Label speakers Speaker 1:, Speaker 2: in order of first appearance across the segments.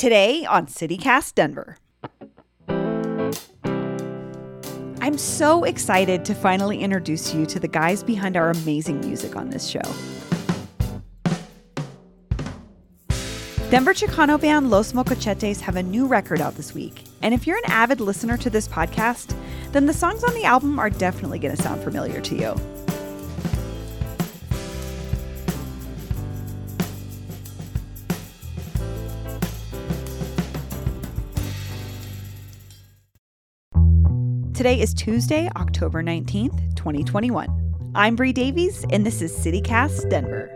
Speaker 1: Today on CityCast Denver. I'm so excited to finally introduce you to the guys behind our amazing music on this show. Denver Chicano band Los Mocochetes have a new record out this week. And if you're an avid listener to this podcast, then the songs on the album are definitely going to sound familiar to you. Today is Tuesday, October 19th, 2021. I'm Bree Davies, and this is CityCast Denver.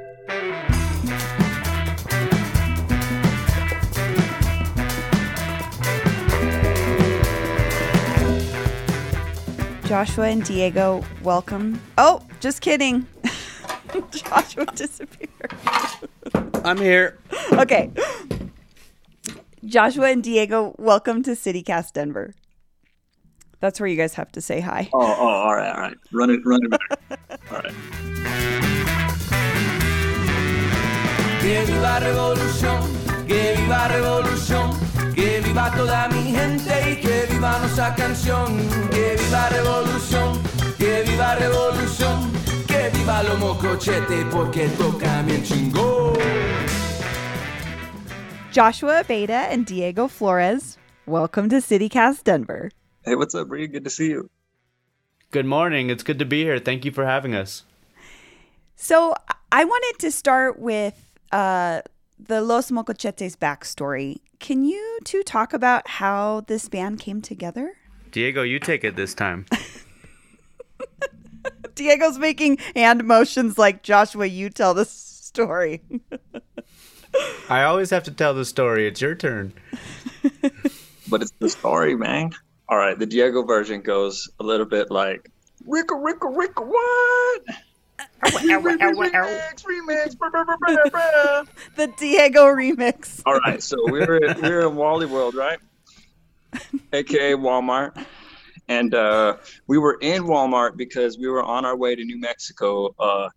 Speaker 1: Joshua and Diego, welcome. Oh, just kidding. Joshua disappeared.
Speaker 2: I'm here.
Speaker 1: Okay. Joshua and Diego, welcome to CityCast Denver. That's where you guys have to say hi.
Speaker 3: Oh, oh, all right, all right. Run it, run it back. All right.
Speaker 4: Que viva revolución, que viva revolución, que viva toda mi gente y que viva nuestra canción. Que viva revolución, que viva revolución, que viva los mocochete porque toca bien chingón.
Speaker 1: Joshua Abeyta and Diego Florez, welcome to CityCast Denver.
Speaker 3: Hey, what's up, Bree? Good to see you.
Speaker 2: Good morning. It's good to be here. Thank you for having us.
Speaker 1: So I wanted to start with uh, the Los Mocochetes backstory. Can you two talk about how this band came together?
Speaker 2: Diego, you take it this time.
Speaker 1: Diego's making hand motions like Joshua, you tell the story.
Speaker 2: I always have to tell the story. It's your turn.
Speaker 3: But it's the story, man. All right, the Diego version goes a little bit like Ricka, Ricka, Ricka, what? Uh, uh, uh, remix, remix, brr, brr, brr, brr, brr.
Speaker 1: the Diego remix.
Speaker 3: All right, so we were we were in Wally World, right? AKA Walmart, and uh, we were in Walmart because we were on our way to New Mexico uh,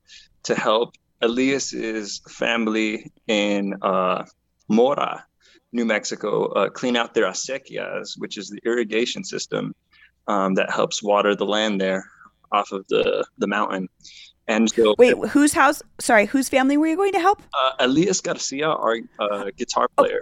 Speaker 3: to help Elias's family in uh, Mora, New Mexico, uh, clean out their acequias, which is the irrigation system um, that helps water the land there off of the the mountain. And so,
Speaker 1: Wait, whose house? Sorry, whose family were you going to help?
Speaker 3: uh, Elias Garcia, our uh, guitar player,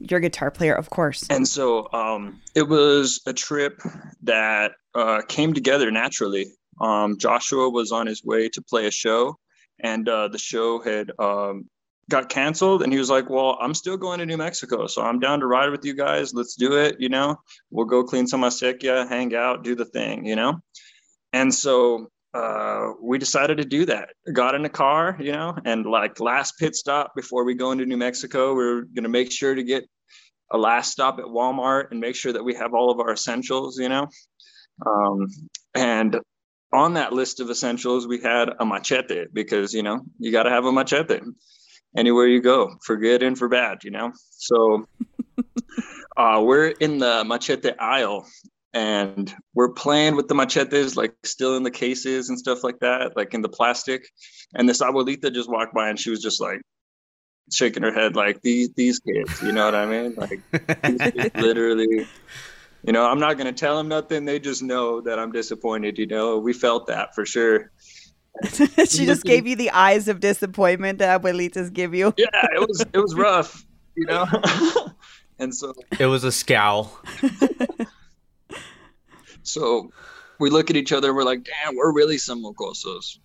Speaker 1: Your guitar player, of course.
Speaker 3: and so um, it was a trip that uh, came together naturally. Um, Joshua was on his way to play a show, and uh, the show had um, got canceled. And he was like, "Well, I'm still going to New Mexico, so I'm down to ride with you guys. Let's do it. You know, we'll go clean some acequia, hang out, do the thing. You know." And so uh, we decided to do that. Got in a car, you know, and like last pit stop before we go into New Mexico, we are going to make sure to get a last stop at Walmart and make sure that we have all of our essentials, you know. Um, and on that list of essentials, we had a machete because, you know, you got to have a machete anywhere you go for good and for bad, you know. So uh, we're in the machete aisle and we're playing with the machetes, like still in the cases and stuff like that, like in the plastic. And this abuelita just walked by and she was just like shaking her head, like these these kids, you know what I mean? Like literally, you know, I'm not gonna tell them nothing. They just know that I'm disappointed. You know, we felt that for sure.
Speaker 1: she just gave you the eyes of disappointment that abuelitas give you.
Speaker 3: Yeah, it was it was rough, you know. and so
Speaker 2: It was a scowl.
Speaker 3: So we look at each other. And we're like, damn, we're really some mocosos.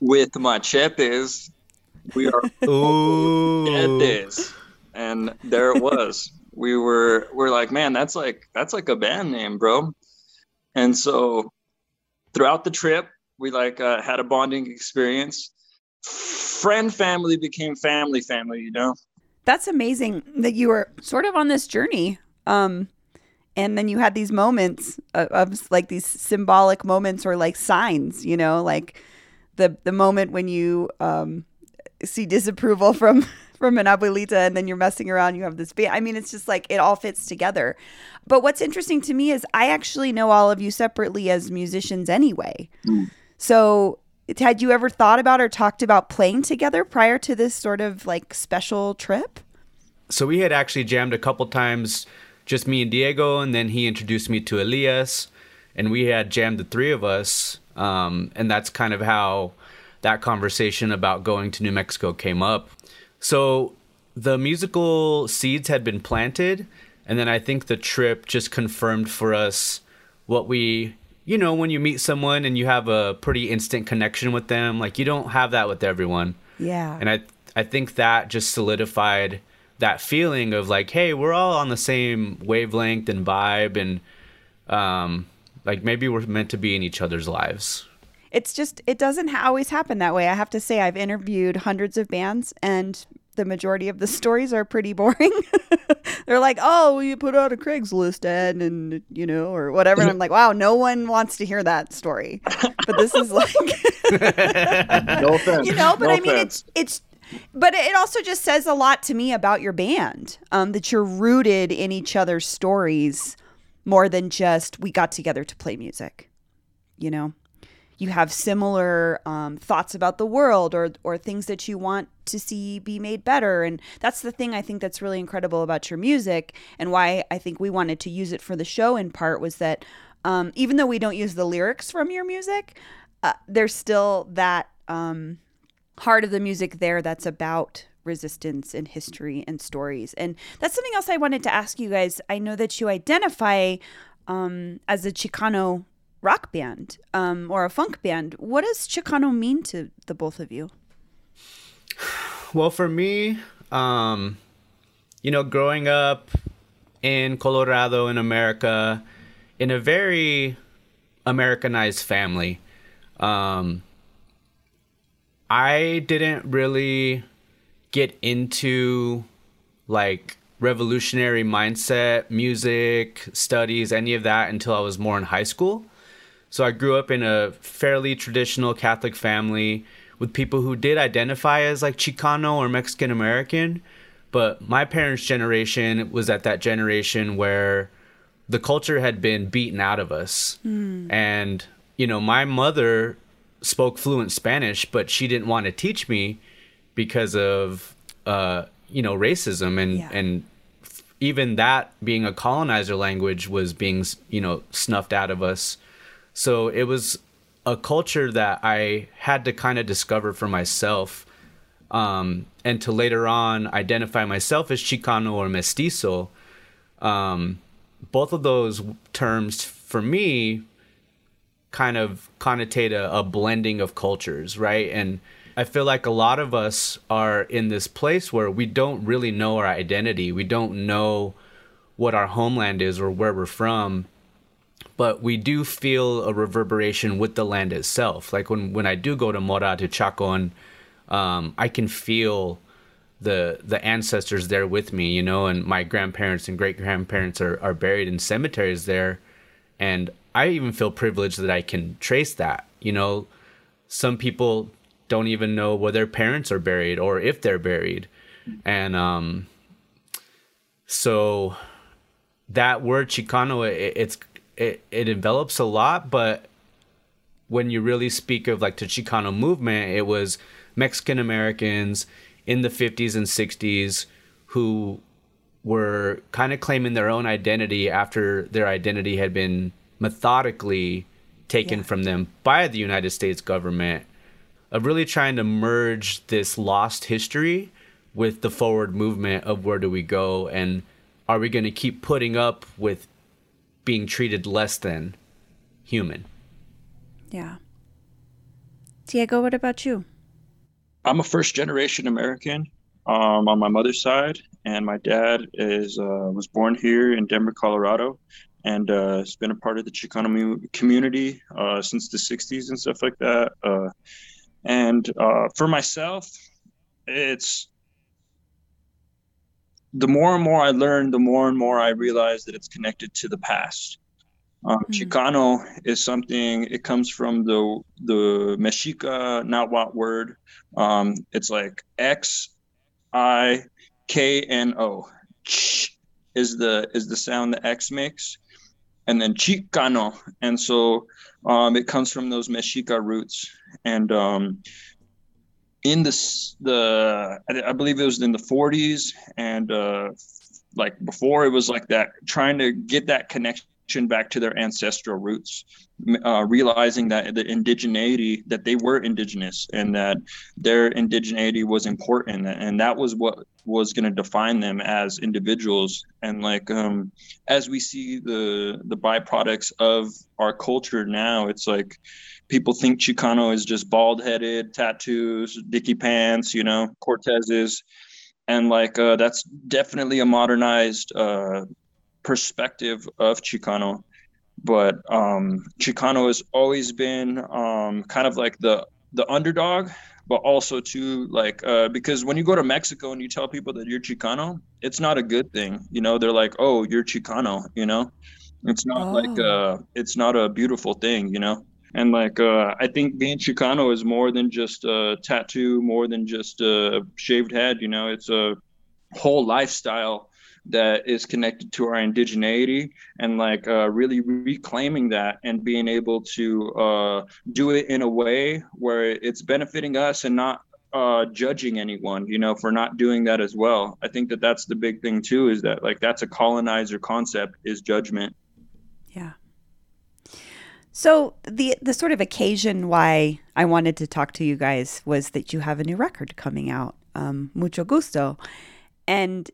Speaker 3: With machetes, we are
Speaker 2: Ooh.
Speaker 3: machetes. And there it was. we were we're like, man, that's like that's like a band name, bro. And so throughout the trip, we like uh, had a bonding experience. Friend family became family family, you know.
Speaker 1: That's amazing that you were sort of on this journey. Um, and then you had these moments of, of like these symbolic moments or like signs, you know, like the the moment when you um, see disapproval from from an abuelita and then you're messing around you have this band i mean it's just like it all fits together but what's interesting to me is i actually know all of you separately as musicians anyway
Speaker 3: Mm.
Speaker 1: So had you ever thought about or talked about playing together prior to this sort of like special trip
Speaker 2: so we had actually jammed a couple times, just me and Diego, and then he introduced me to Elias, and we had jammed the three of us, um, and that's kind of how that conversation about going to New Mexico came up. So the musical seeds had been planted, and then I think the trip just confirmed for us what we you know when you meet someone and you have a pretty instant connection with them like you don't have that with everyone
Speaker 1: Yeah.
Speaker 2: and i i think that just solidified that feeling of like hey we're all on the same wavelength and vibe and um like maybe we're meant to be in each other's lives
Speaker 1: it's just it doesn't always happen that way. I have to say I've interviewed hundreds of bands and the majority of the stories are pretty boring. They're like, "Oh, you put out a Craigslist ad and you know, or whatever." And I'm like, "Wow, no one wants to hear that story." But this is like
Speaker 3: No offense.
Speaker 1: you know, but
Speaker 3: No
Speaker 1: I mean
Speaker 3: offense.
Speaker 1: it's it's but it also just says a lot to me about your band. Um that you're rooted in each other's stories more than just we got together to play music. You know? You have similar um, thoughts about the world or or things that you want to see be made better. And that's the thing i think that's really incredible about your music and why i think we wanted to use it for the show in part was that um, even though we don't use the lyrics from your music uh, there's still that um, heart of the music there that's about resistance and history and stories. And that's something else i wanted to ask you guys. I know that you identify um, as a chicano rock band um, or a funk band. What does Chicano mean to the both of you?
Speaker 2: Well, for me, um, you know, growing up in Colorado in America, in a very Americanized family, um, I didn't really get into like revolutionary mindset, music, studies, any of that until I was more in high school. So I grew up in a fairly traditional Catholic family with people who did identify as like Chicano or Mexican American. But my parents' generation was at that generation where the culture had been beaten out of us. And, you know, my mother spoke fluent Spanish, but she didn't want to teach me because of, uh, you know, racism and,
Speaker 1: Yeah.
Speaker 2: and even that being a colonizer language was being, you know, snuffed out of us. So it was a culture that I had to kind of discover for myself, um, and to later on identify myself as Chicano or Mestizo. Um, both of those terms for me kind of connotate a, a blending of cultures, right? And I feel like a lot of us are in this place where we don't really know our identity. We don't know what our homeland is or where we're from but we do feel a reverberation with the land itself. Like when, when I do go to Mora to Chacon, um, I can feel the the ancestors there with me, you know, and my grandparents and great grandparents are, are buried in cemeteries there. And I even feel privileged that I can trace that. You know, some people don't even know where their parents are buried or if they're buried. And um so that word Chicano, it, it's it, it envelops a lot, but when you really speak of like the Chicano movement, it was Mexican Americans in the 50s and 60s who were kind of claiming their own identity after their identity had been methodically taken
Speaker 1: Yeah.
Speaker 2: from them by the United States government of really trying to merge this lost history with the forward movement of where do we go and are we going to keep putting up with being treated less than human
Speaker 1: Yeah. Diego, what about you?
Speaker 3: I'm a first generation American um, on my mother's side, and my dad is uh, was born here in Denver, Colorado, and uh, has been a part of the Chicano community uh, since the '60s and stuff like that. Uh, and uh, for myself, it's the more and more I learn, the more and more I realize that it's connected to the past. Um,
Speaker 1: Mm.
Speaker 3: Chicano is something. It comes from the the Mexica Nahuatl word. Um, it's like X, I, K, N, O. Ch is the is the sound the X makes, and then Chicano, and so um, it comes from those Mexica roots. And um, in the the I, I believe it was in the 40s and uh, like before it was like that trying to get that connection back to their ancestral roots uh, realizing that the indigeneity that they were indigenous and that their indigeneity was important. And that was what was going to define them as individuals. And like um as we see the the byproducts of our culture now it's like people think chicano is just bald headed tattoos dicky pants you know cortezes. And like uh, that's definitely a modernized uh, perspective of chicano but um, Chicano has always been um, kind of like the the underdog, but also too like uh, because when you go to Mexico and you tell people that you're Chicano, it's not a good thing. You know, they're like, "Oh, you're Chicano," you know. It's not oh. like uh it's not a beautiful thing, you know. And like uh, I think being Chicano is more than just a tattoo, more than just a shaved head. You know, it's a whole lifestyle that is connected to our indigeneity and like uh, really reclaiming that and being able to uh, do it in a way where it's benefiting us and not uh, judging anyone, you know, for not doing that as well. I think that that's the big thing too, is that like that's a colonizer concept is judgment.
Speaker 1: Yeah. So the the sort of occasion why I wanted to talk to you guys was that you have a new record coming out, um, Mucho Gusto, and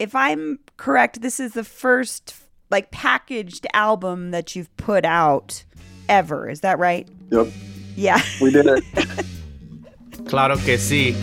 Speaker 1: if I'm correct, this is the first like packaged album that you've put out ever. Is that right?
Speaker 3: Yep.
Speaker 1: Yeah.
Speaker 3: We did it.
Speaker 2: claro que sí.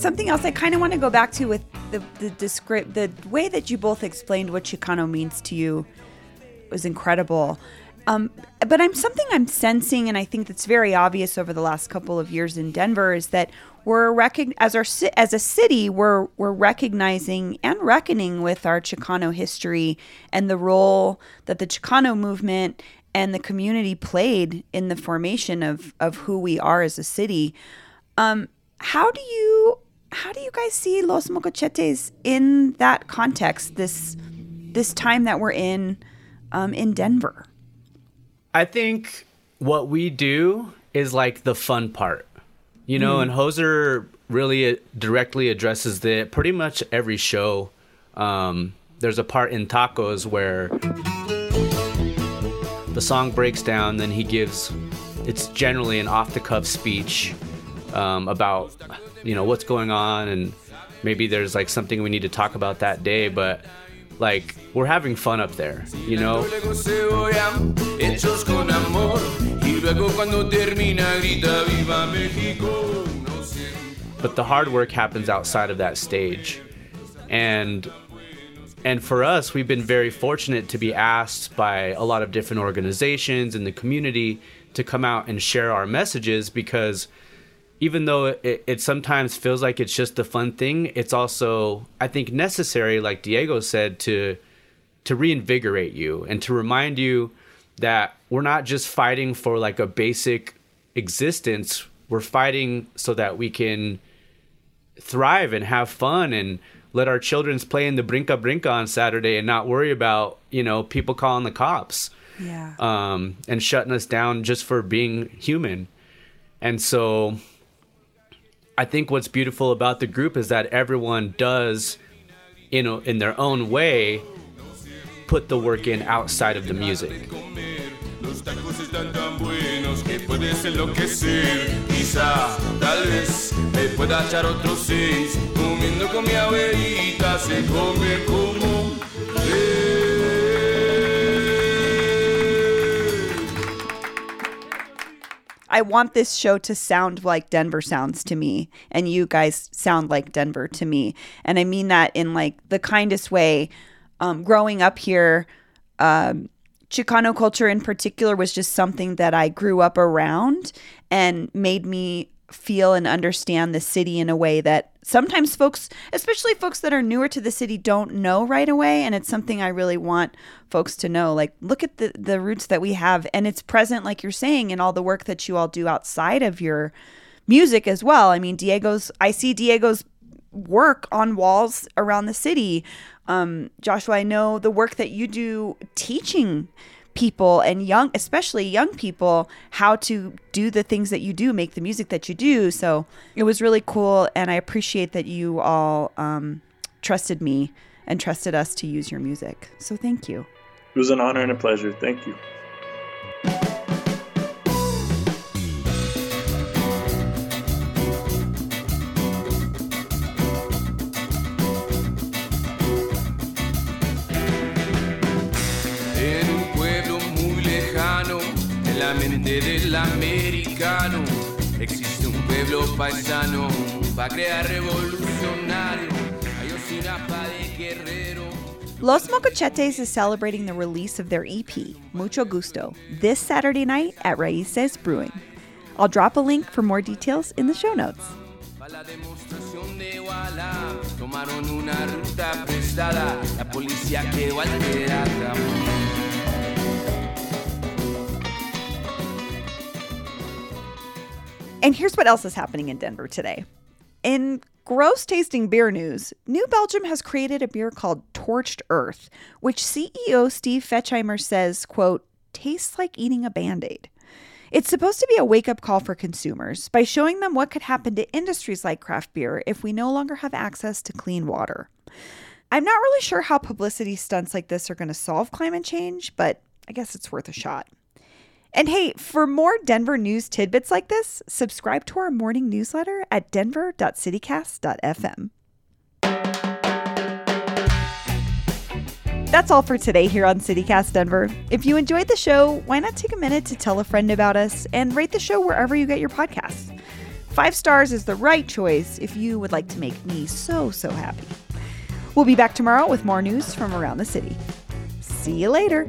Speaker 1: Something else I kind of want to go back to with the the descript the way that you both explained what Chicano means to you was incredible. Um, but I'm something I'm sensing, and I think that's very obvious over the last couple of years in Denver is that we're recog- as our as a city we're we're recognizing and reckoning with our Chicano history and the role that the Chicano movement and the community played in the formation of of who we are as a city. Um, how do you how do you guys see Los Mocochetes in that context? This this time that we're in um, in Denver?
Speaker 2: I think what we do is like the fun part, you know, mm. and Hoser really directly addresses the pretty much every show. Um, there's a part in Tacos where the song breaks down, then he gives it's generally an off the cuff speech um, about you know what's going on and maybe there's like something we need to talk about that day, but like we're having fun up there, you know. But the hard work happens outside of that stage. And and for us, we've been very fortunate to be asked by a lot of different organizations in the community to come out and share our messages because even though it, it sometimes feels like it's just a fun thing, it's also I think necessary, like Diego said, to to reinvigorate you and to remind you that we're not just fighting for like a basic existence. We're fighting so that we can thrive and have fun and let our children's play in the brinca brinca on Saturday and not worry about, you know, people calling the cops.
Speaker 1: Yeah.
Speaker 2: Um, and shutting us down just for being human. And so I think what's beautiful about the group is that everyone does, you know, in their own way, put the work in outside of the music.
Speaker 1: I want this show to sound like Denver sounds to me, and you guys sound like Denver to me. And I mean that in like the kindest way. Um, growing up here, um, Chicano culture in particular was just something that I grew up around and made me feel and understand the city in a way that sometimes folks, especially folks that are newer to the city, don't know right away. And it's something I really want folks to know. Like, look at the, the roots that we have. And it's present, like you're saying, in all the work that you all do outside of your music as well. I mean, Diego's, I see Diego's work on walls around the city. Um, Joshua, I know the work that you do teaching people and young, especially young people, how to do the things that you do, make the music that you do. So it was really cool. And I appreciate that you all um, trusted me and trusted us to use your music. So thank you.
Speaker 3: It was an honor and a pleasure. Thank you.
Speaker 4: La mente del americano, existe un pueblo paisano, va a crear revolucionario, Ayotzinapa de Guerrero.
Speaker 1: Los Mocochetes is celebrating the release of their EP, Mucho Gusto, this Saturday night at Raíces Brewing. I'll drop a link for more details in the show notes.
Speaker 4: La demostración de Walla, tomaron una ruta prestada, la policía quedó alterada.
Speaker 1: And here's what else is happening in Denver today. In gross tasting beer news, New Belgium has created a beer called Torched Earth, which CEO Steve Fechheimer says, quote, tastes like eating a band-aid. It's supposed to be a wake-up call for consumers by showing them what could happen to industries like craft beer if we no longer have access to clean water. I'm not really sure how publicity stunts like this are going to solve climate change, but I guess it's worth a shot. And hey, for more Denver news tidbits like this, subscribe to our morning newsletter at denver.citycast.fm. That's all for today here on CityCast Denver. If you enjoyed the show, why not take a minute to tell a friend about us and rate the show wherever you get your podcasts? Five stars is the right choice if you would like to make me so, so happy. We'll be back tomorrow with more news from around the city. See you later.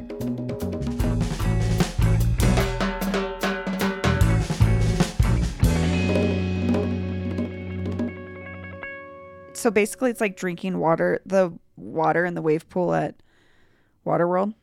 Speaker 1: So basically, it's like drinking water, the water in the wave pool at Waterworld.